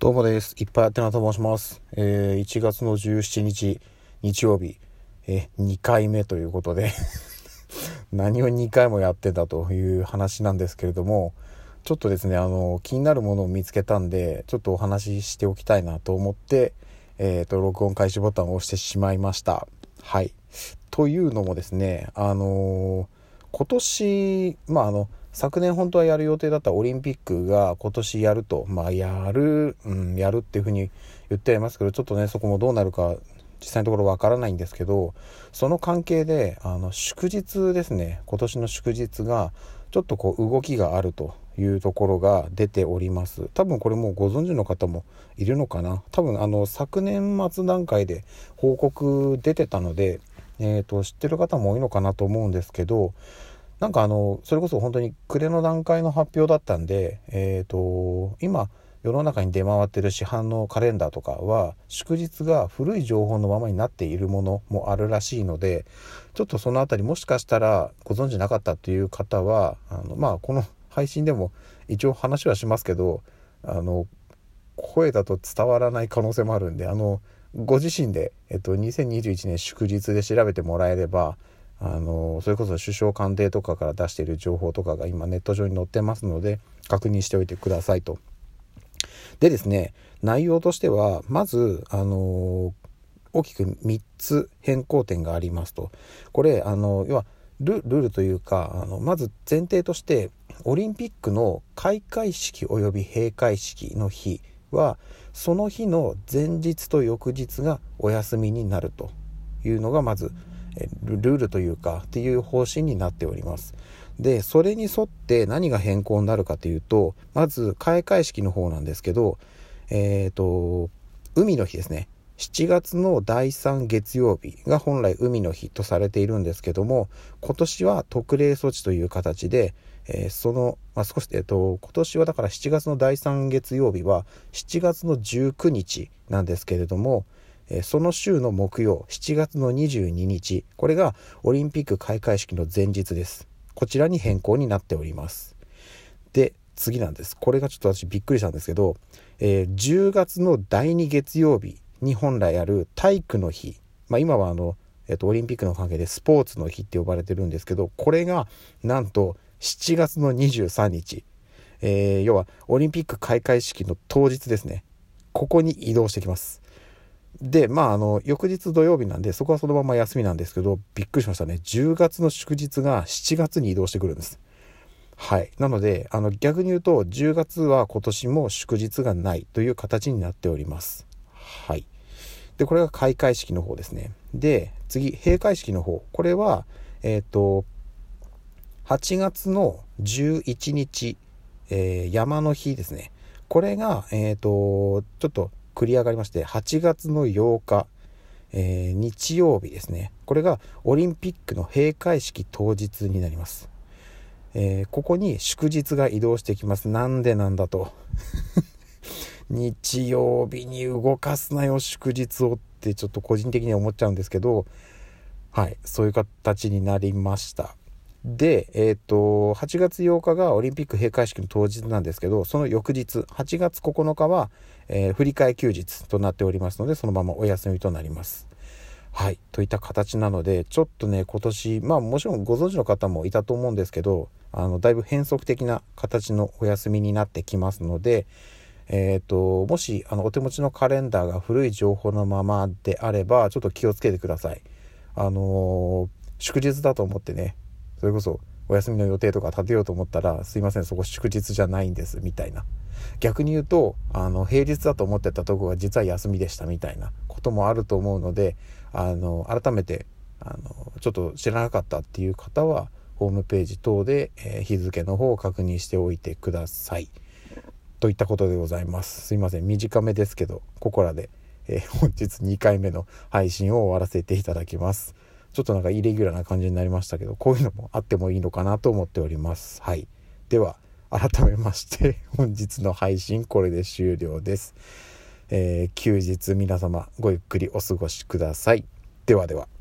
どうもです。いっぱいあってなと申します。えー、1月の17日、日曜日、えー、2回目ということで 何を2回もやってたという話なんですけれども、ちょっとですね、あの、気になるものを見つけたんで、ちょっとお話ししておきたいなと思って、えっ、ー、と、録音開始ボタンを押してしまいました。はい。というのもですね、あの今年、まあ、あの、昨年本当はやる予定だったオリンピックが今年やると、まあやる、うん、やるっていうふうに言ってはいますけど、ちょっとね、そこもどうなるか実際のところわからないんですけど、その関係で、あの、祝日ですね、今年の祝日が、ちょっとこう動きがあるというところが出ております。多分これもうご存知の方もいるのかな。多分あの、昨年末段階で報告出てたので、えっ、ー、と、知ってる方も多いのかなと思うんですけど、なんかあのそれこそ本当に暮れの段階の発表だったんで、えーと、今世の中に出回ってる市販のカレンダーとかは祝日が古い情報のままになっているものもあるらしいのでちょっとその辺りもしかしたらご存知なかったという方はあのまあこの配信でも一応話はしますけどあの声だと伝わらない可能性もあるんであのご自身で、えっと、2021年祝日で調べてもらえればあのそれこそ首相官邸とかから出している情報とかが今ネット上に載ってますので確認しておいてくださいと。でですね内容としてはまずあの大きく3つ変更点がありますと。これあの要はルールというかあのまず前提としてオリンピックの開会式及び閉会式の日はその日の前日と翌日がお休みになるというのがまずルールというかっていう方針になっております。で、それに沿って何が変更になるかというと、まず開会式の方なんですけど、えっ、ー、と、海の日ですね。7月の第3月曜日が本来海の日とされているんですけども、今年は特例措置という形で、えー、その、まあ、少し、えっ、ー、と、今年はだから7月の第3月曜日は7月の19日なんですけれども、その週の木曜、7月の22日、これがオリンピック開会式の前日です。こちらに変更になっております。で、次なんです。これがちょっと私びっくりしたんですけど、えー、10月の第2月曜日に本来ある体育の日、まあ、今はあの、えっと、オリンピックの関係でスポーツの日って呼ばれてるんですけど、これがなんと7月の23日、えー、要はオリンピック開会式の当日ですね。ここに移動してきます。で、まあ、あの、翌日土曜日なんで、そこはそのまま休みなんですけど、びっくりしましたね。10月の祝日が7月に移動してくるんです。はい。なので、あの、逆に言うと、10月は今年も祝日がないという形になっております。はい。で、これが開会式の方ですね。で、次、閉会式の方。これは、えっ、ー、と、8月の11日、えー、山の日ですね。これが、えっ、ー、と、ちょっと、繰り上がりまして8月の8日、えー、日曜日ですね。これがオリンピックの閉会式当日になります、えー、ここに祝日が移動してきます。なんでなんだと。日曜日に動かすなよ祝日をってちょっと個人的には思っちゃうんですけどはいそういう形になりました。で、えっ、ー、と、8月8日がオリンピック閉会式の当日なんですけど、その翌日、8月9日は、えー、振り替え休日となっておりますので、そのままお休みとなります。はい。といった形なので、ちょっとね、今年、まあもちろんご存知の方もいたと思うんですけど、あの、だいぶ変則的な形のお休みになってきますので、えっ、ー、と、もし、あの、お手持ちのカレンダーが古い情報のままであれば、ちょっと気をつけてください。あの祝日だと思ってね、それこそお休みの予定とか立てようと思ったら、すいません、そこ祝日じゃないんです、みたいな。逆に言うと、あの、平日だと思ってたとこが実は休みでした、みたいなこともあると思うので、あの、改めて、あの、ちょっと知らなかったっていう方は、ホームページ等で、えー、日付の方を確認しておいてください。といったことでございます。すいません、短めですけど、ここらで、えー、本日2回目の配信を終わらせていただきます。ちょっとなんかイレギュラーな感じになりましたけど、こういうのもあってもいいのかなと思っております。はい。では、改めまして本日の配信これで終了です。えー、休日皆様ごゆっくりお過ごしください。ではでは。